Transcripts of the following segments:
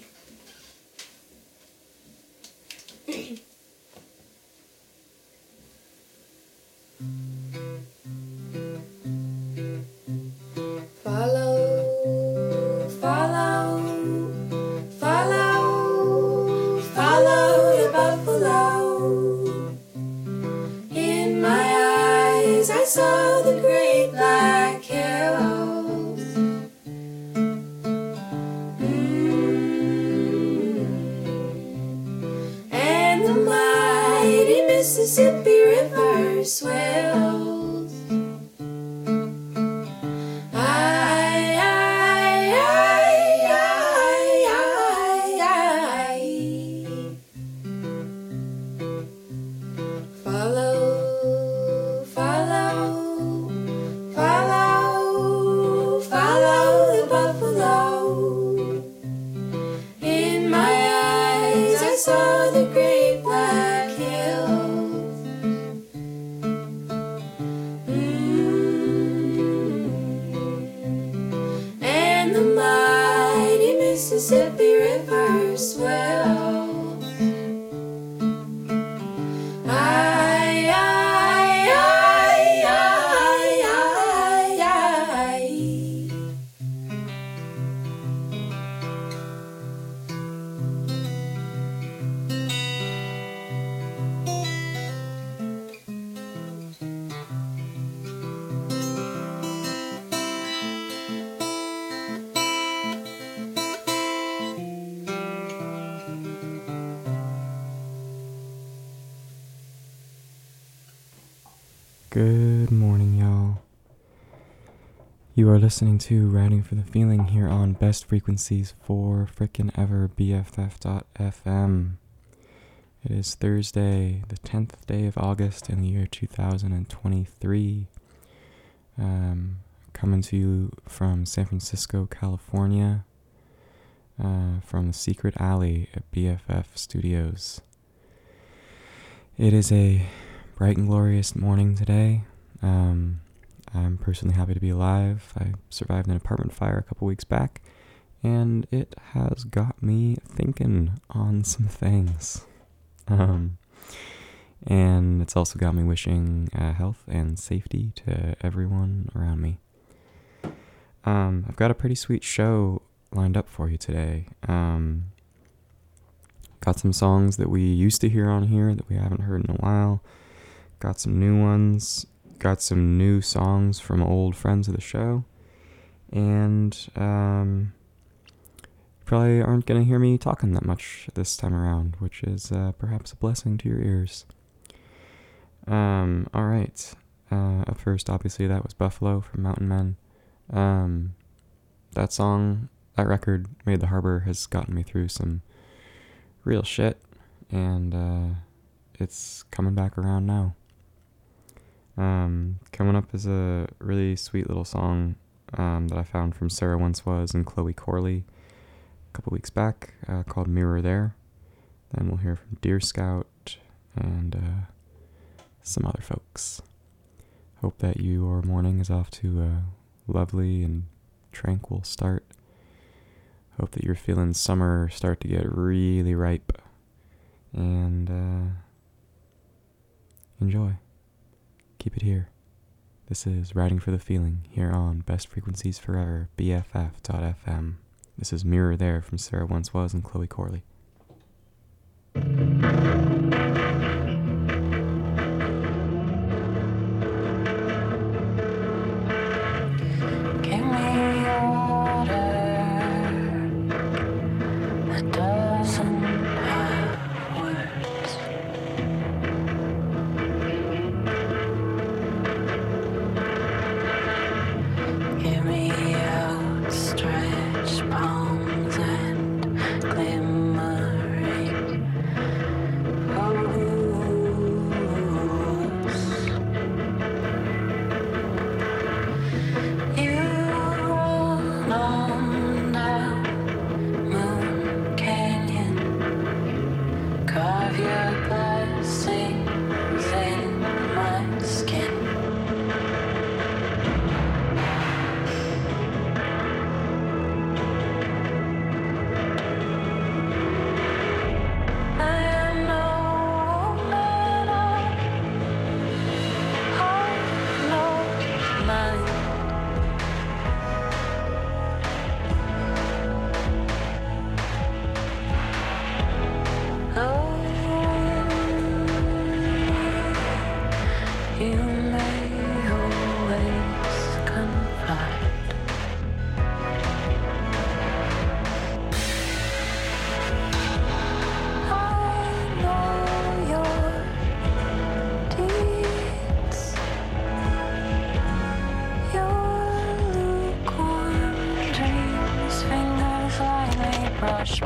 Good morning, y'all. You are listening to Riding for the Feeling here on Best Frequencies for Frickin' Ever BFF.FM. It is Thursday, the 10th day of August in the year 2023. Um, coming to you from San Francisco, California, uh, from the Secret Alley at BFF Studios. It is a bright and glorious morning today. Um, I'm personally happy to be alive. I survived an apartment fire a couple weeks back, and it has got me thinking on some things. Um, and it's also got me wishing uh, health and safety to everyone around me. Um, I've got a pretty sweet show lined up for you today. Um, got some songs that we used to hear on here that we haven't heard in a while. Got some new ones. Got some new songs from old friends of the show. And um, probably aren't going to hear me talking that much this time around, which is uh, perhaps a blessing to your ears. Um, all right. Uh, first, obviously, that was Buffalo from Mountain Man. Um, that song, that record, Made the Harbor, has gotten me through some real shit, and uh, it's coming back around now. Um, coming up is a really sweet little song um, that I found from Sarah Once Was and Chloe Corley a couple weeks back uh, called Mirror There. Then we'll hear from Deer Scout and uh, some other folks. Hope that your morning is off to a lovely and tranquil start. Hope that you're feeling summer start to get really ripe. And uh, enjoy. Keep it here. This is Riding for the Feeling here on Best Frequencies Forever, BFF.FM. This is Mirror There from Sarah Once Was and Chloe Corley.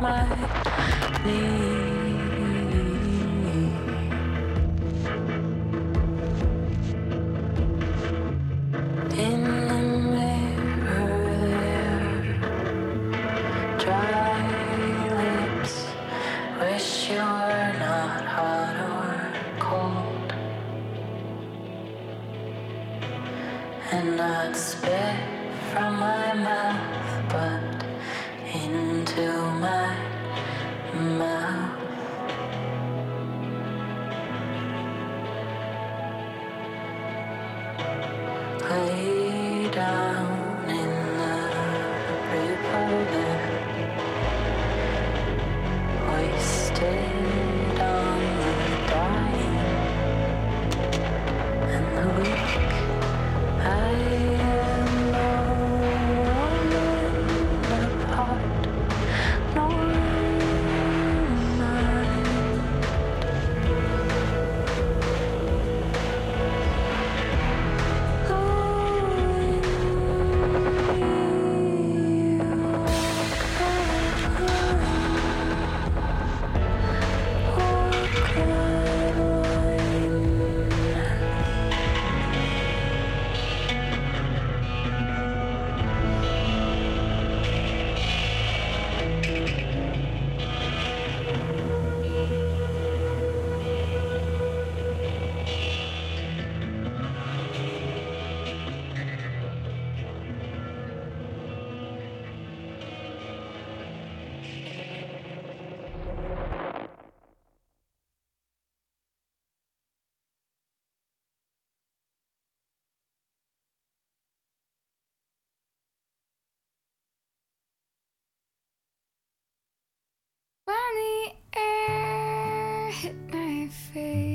My knees. The air hit my face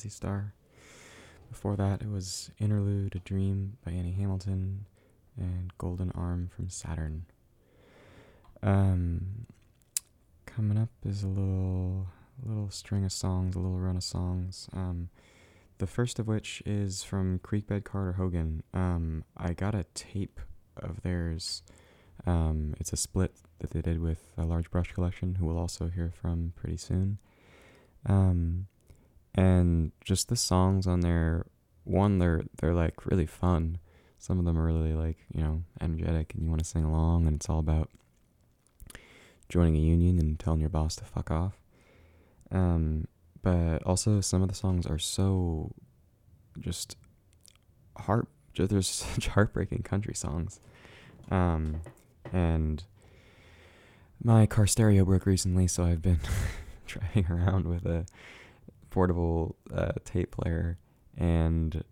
Mazzy Star. Before that, it was Interlude, A Dream by Annie Hamilton, and Golden Arm from Sadurn. Um, coming up is a little, little string of songs, a little run of songs. Um, the first of which is from Creekbed Carter Hogan. Um, I got a tape of theirs. Um, it's a split that they did with a large brush collection, who we'll also hear from pretty soon. Um, and just the songs on there, one they're they're like really fun. Some of them are really like you know energetic, and you want to sing along, and it's all about joining a union and telling your boss to fuck off. Um, but also some of the songs are so just heart. ju- There's such heartbreaking country songs, um, and my car stereo broke recently, so I've been driving around with a portable uh, tape player, and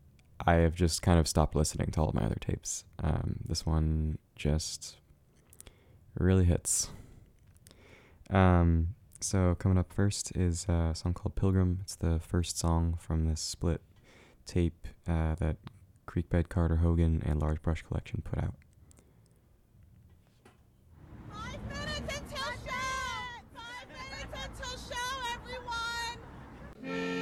I have just kind of stopped listening to all of my other tapes. Um, this one just really hits. Um, so coming up first is a song called Pilgrim. It's the first song from this split tape uh, that Creekbed Carter Hogan and Large Brush Collection put out. Everyone! Come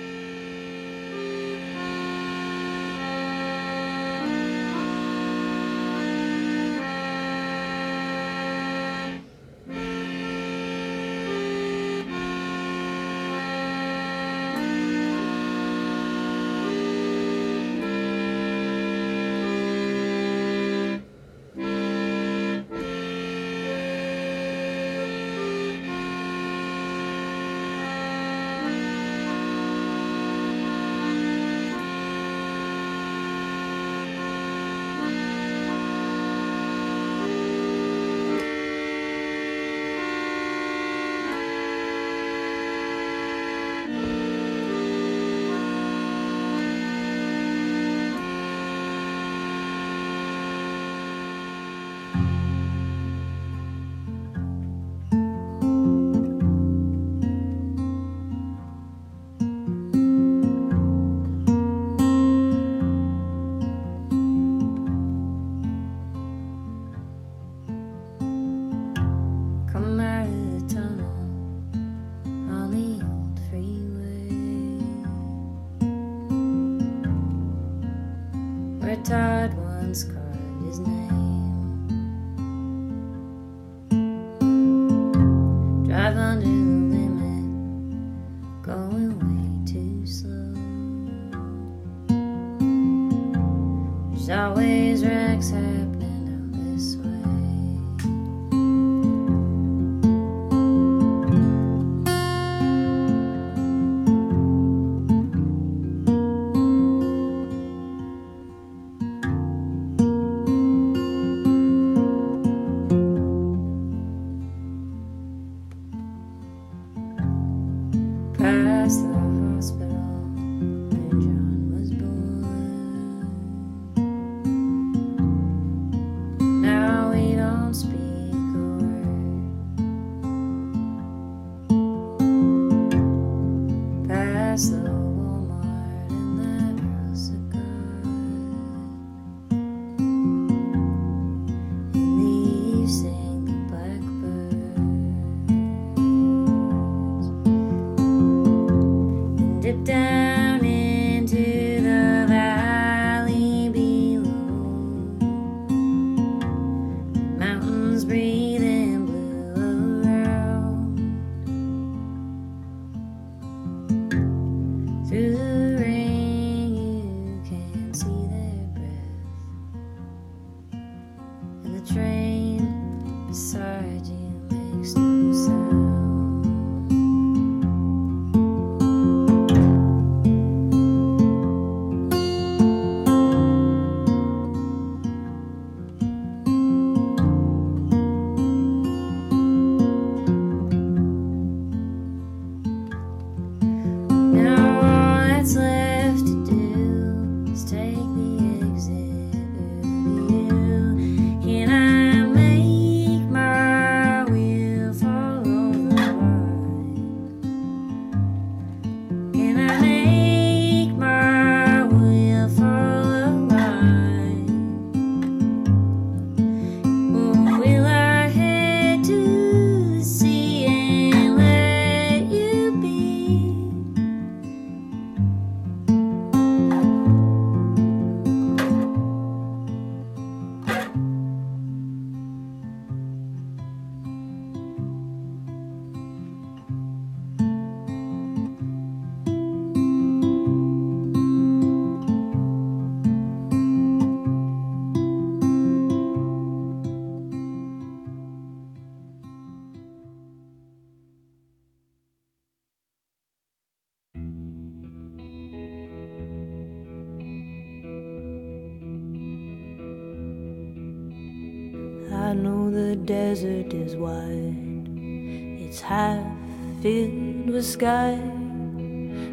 sky,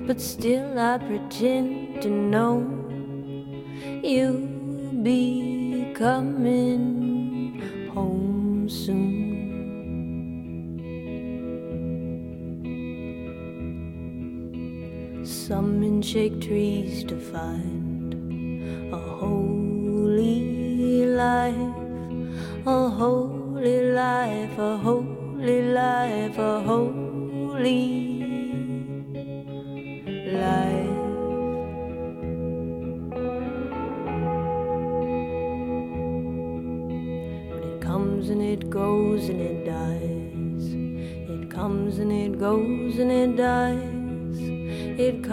but still I pretend to know you'll be coming home soon. Some in shake trees to find a holy life, a holy life, a holy life, a holy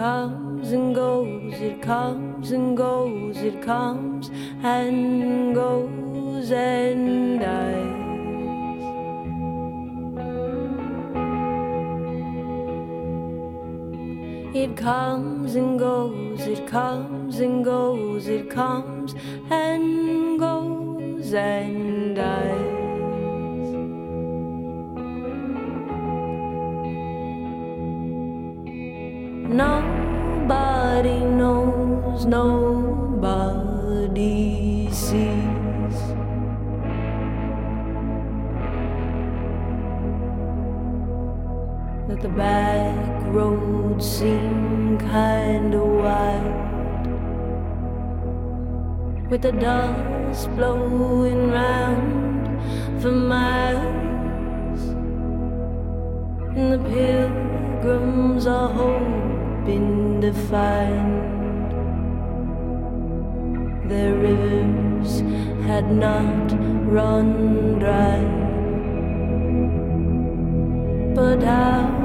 comes and goes, it comes and goes, it comes and goes and dies. It comes and goes, it comes and goes, it comes and goes and nobody sees. That the back roads seem kinda wild. With the dust blowing round for miles. And the pilgrims are hoping to find their rivers had not run dry, but out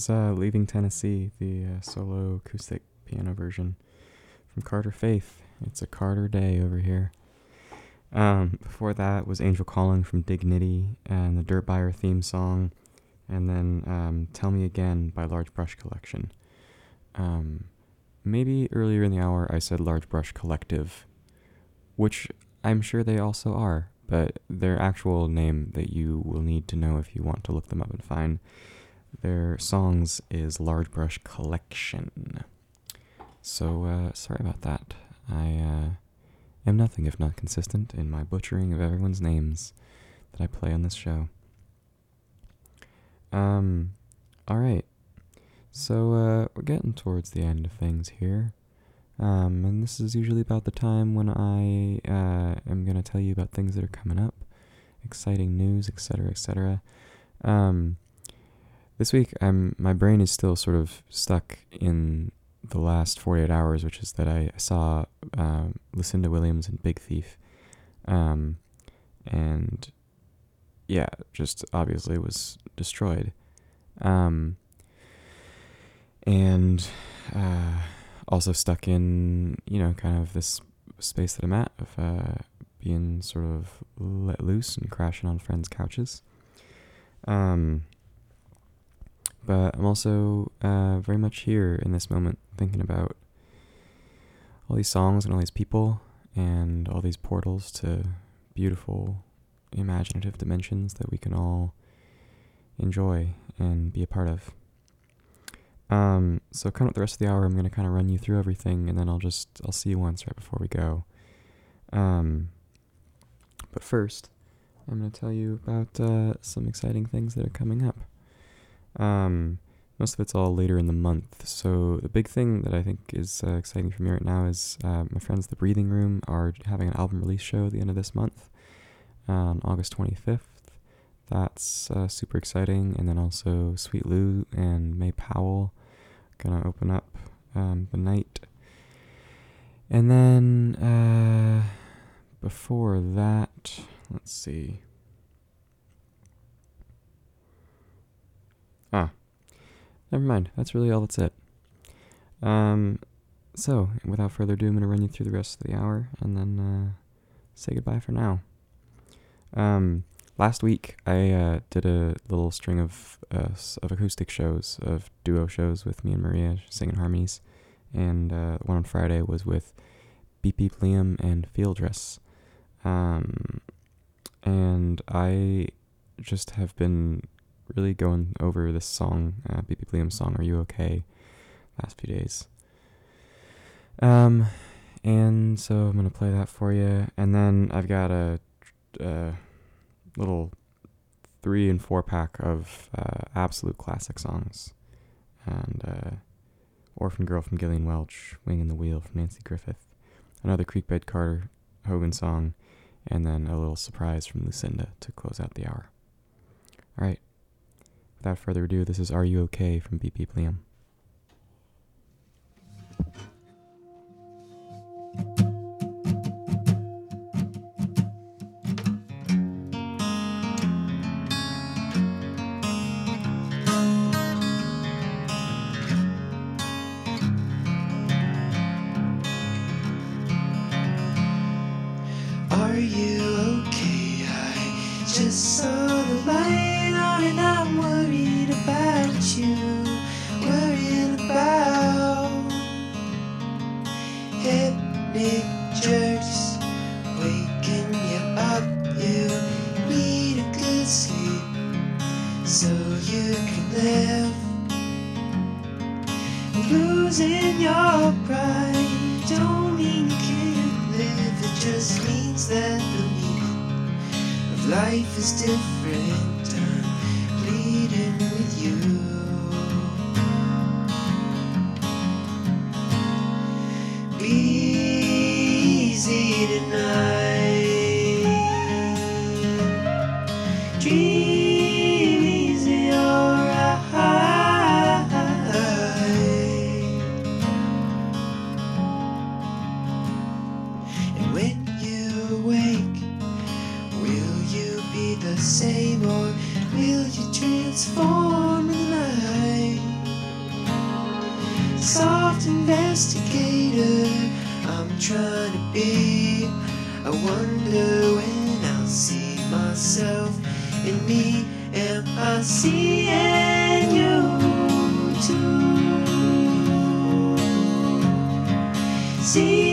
was uh, Leaving Tennessee, the uh, solo acoustic piano version from Carter Faith. It's a Carter day over here. Um, before that was Angel Calling from Dignity and the Dirt Buyer theme song, and then um, Tell Me Again by Large Brush Collection. Um, maybe earlier in the hour I said Large Brush Collective, which I'm sure they also are, but their actual name that you will need to know if you want to look them up and find their songs is Large Brush Collection. So, uh, sorry about that. I uh, am nothing if not consistent in my butchering of everyone's names that I play on this show. Um, alright. So, uh, we're getting towards the end of things here. Um, and this is usually about the time when I uh, am going to tell you about things that are coming up, exciting news, etc., etc. Um, this week, I'm my brain is still sort of stuck in the last 48 hours, which is that I saw uh, Lucinda Williams in Big Thief, um, and yeah, just obviously was destroyed, um, and uh, also stuck in you know kind of this space that I'm at of uh, being sort of let loose and crashing on friends' couches. Um, but I'm also uh, very much here in this moment thinking about all these songs and all these people and all these portals to beautiful imaginative dimensions that we can all enjoy and be a part of. Um, so coming up the rest of the hour, I'm gonna kind of run you through everything, and then I'll just I'll see you once right before we go. Um, but first, I'm gonna tell you about uh, some exciting things that are coming up. Um, most of it's all later in the month. So the big thing that I think is uh, exciting for me right now is uh, my friends the Breathing Room are having an album release show at the end of this month, on August 25th. That's uh, super exciting. And then also Sweet Lou and May Powell gonna open up um, the night. And then uh, before that, let's see. Never mind. That's really all that's it. Um, so without further ado, I'm gonna run you through the rest of the hour and then uh, say goodbye for now. Um, last week I uh, did a little string of uh, of acoustic shows, of duo shows with me and Maria singing harmonies, and uh, one on Friday was with Beep Beep Liam and Field Dress. Um, and I just have been really going over this song, uh, Beep Liam's song, "Are You Okay?" last few days. Um, and so I'm gonna play that for you, and then I've got a uh, little three and four pack of uh, absolute classic songs, and uh, "Orphan Girl" from Gillian Welch, "Wing in the Wheel" from Nanci Griffith, another Creekbed Carter Hogan song, and then a little surprise from Lucinda to close out the hour. All right. Without further ado, this is "Are You Okay?" from Beep Beep I wonder when I'll see myself in me. Am I seeing you too? Seeing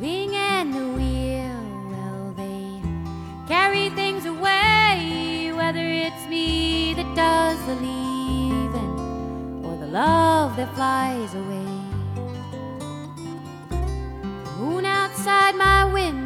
wing and the wheel, well, they carry things away, whether it's me that does the leaving or the love that flies away. The moon outside my window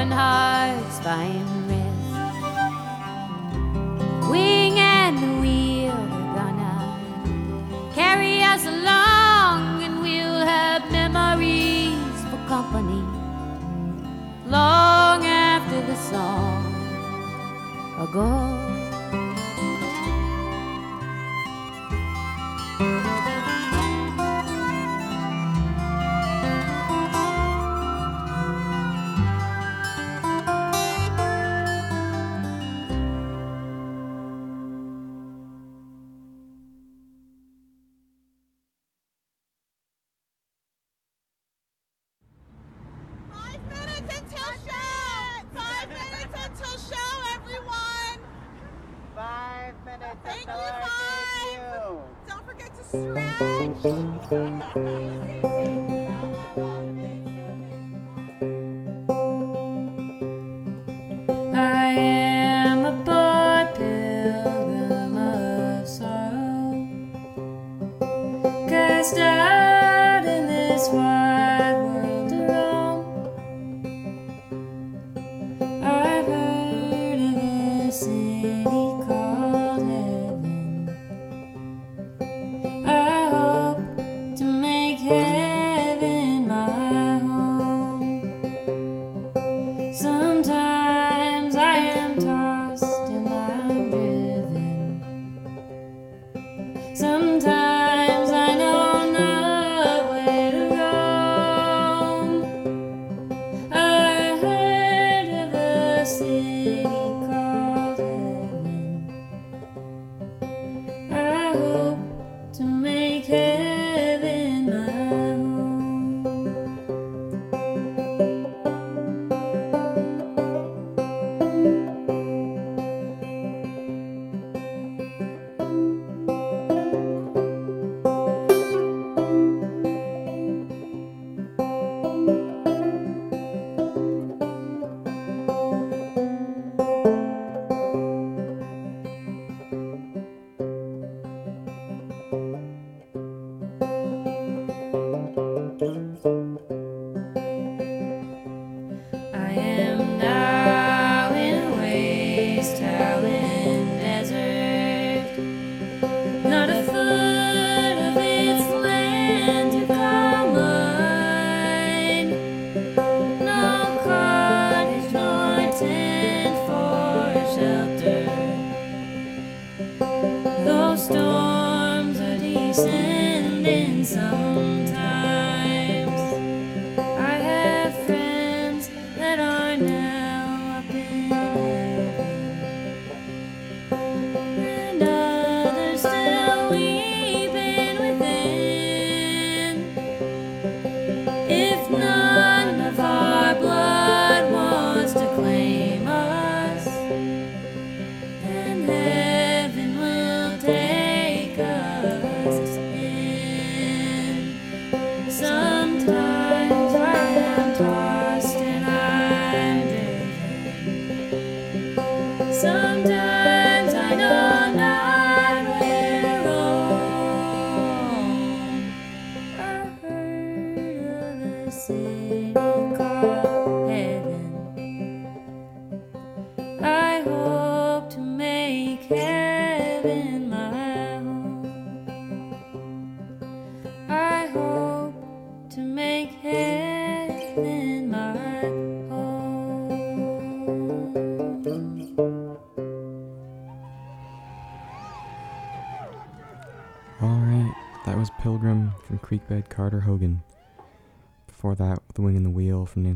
open hearts flying rest. Wing and wheel are gonna carry us along, and we'll have memories for company long after the song are gone.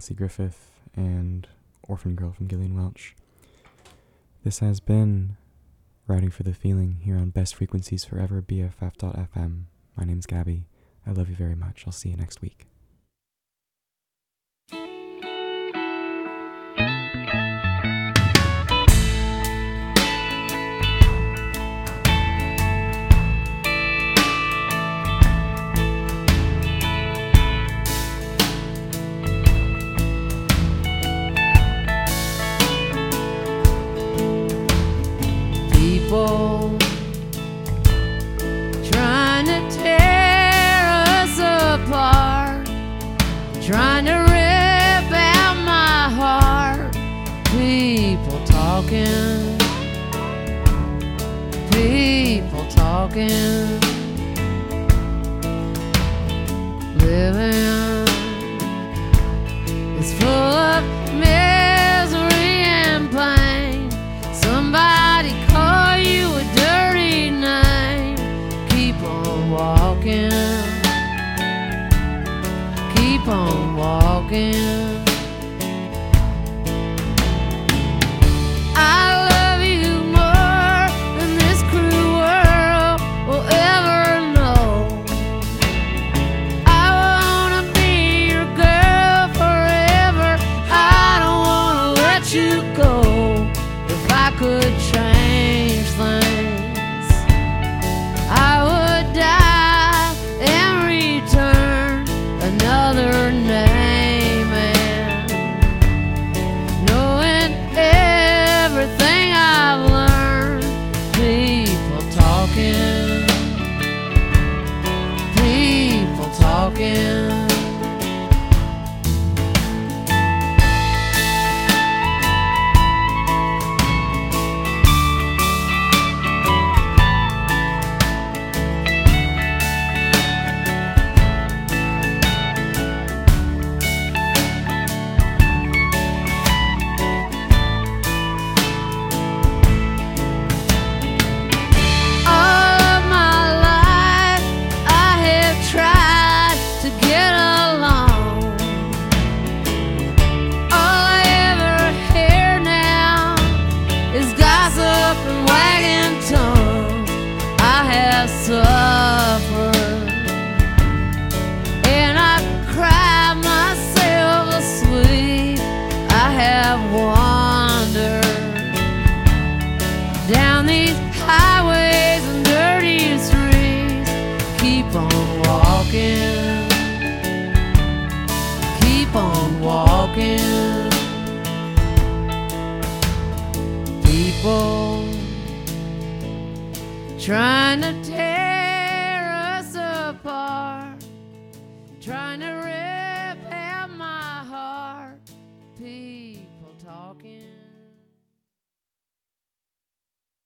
Nanci Griffith, and Orphan Girl from Gillian Welch. This has been Riding for the Feeling here on Best Frequencies Forever BFF.FM. My name's Gabi. I love you very much. I'll see you next week.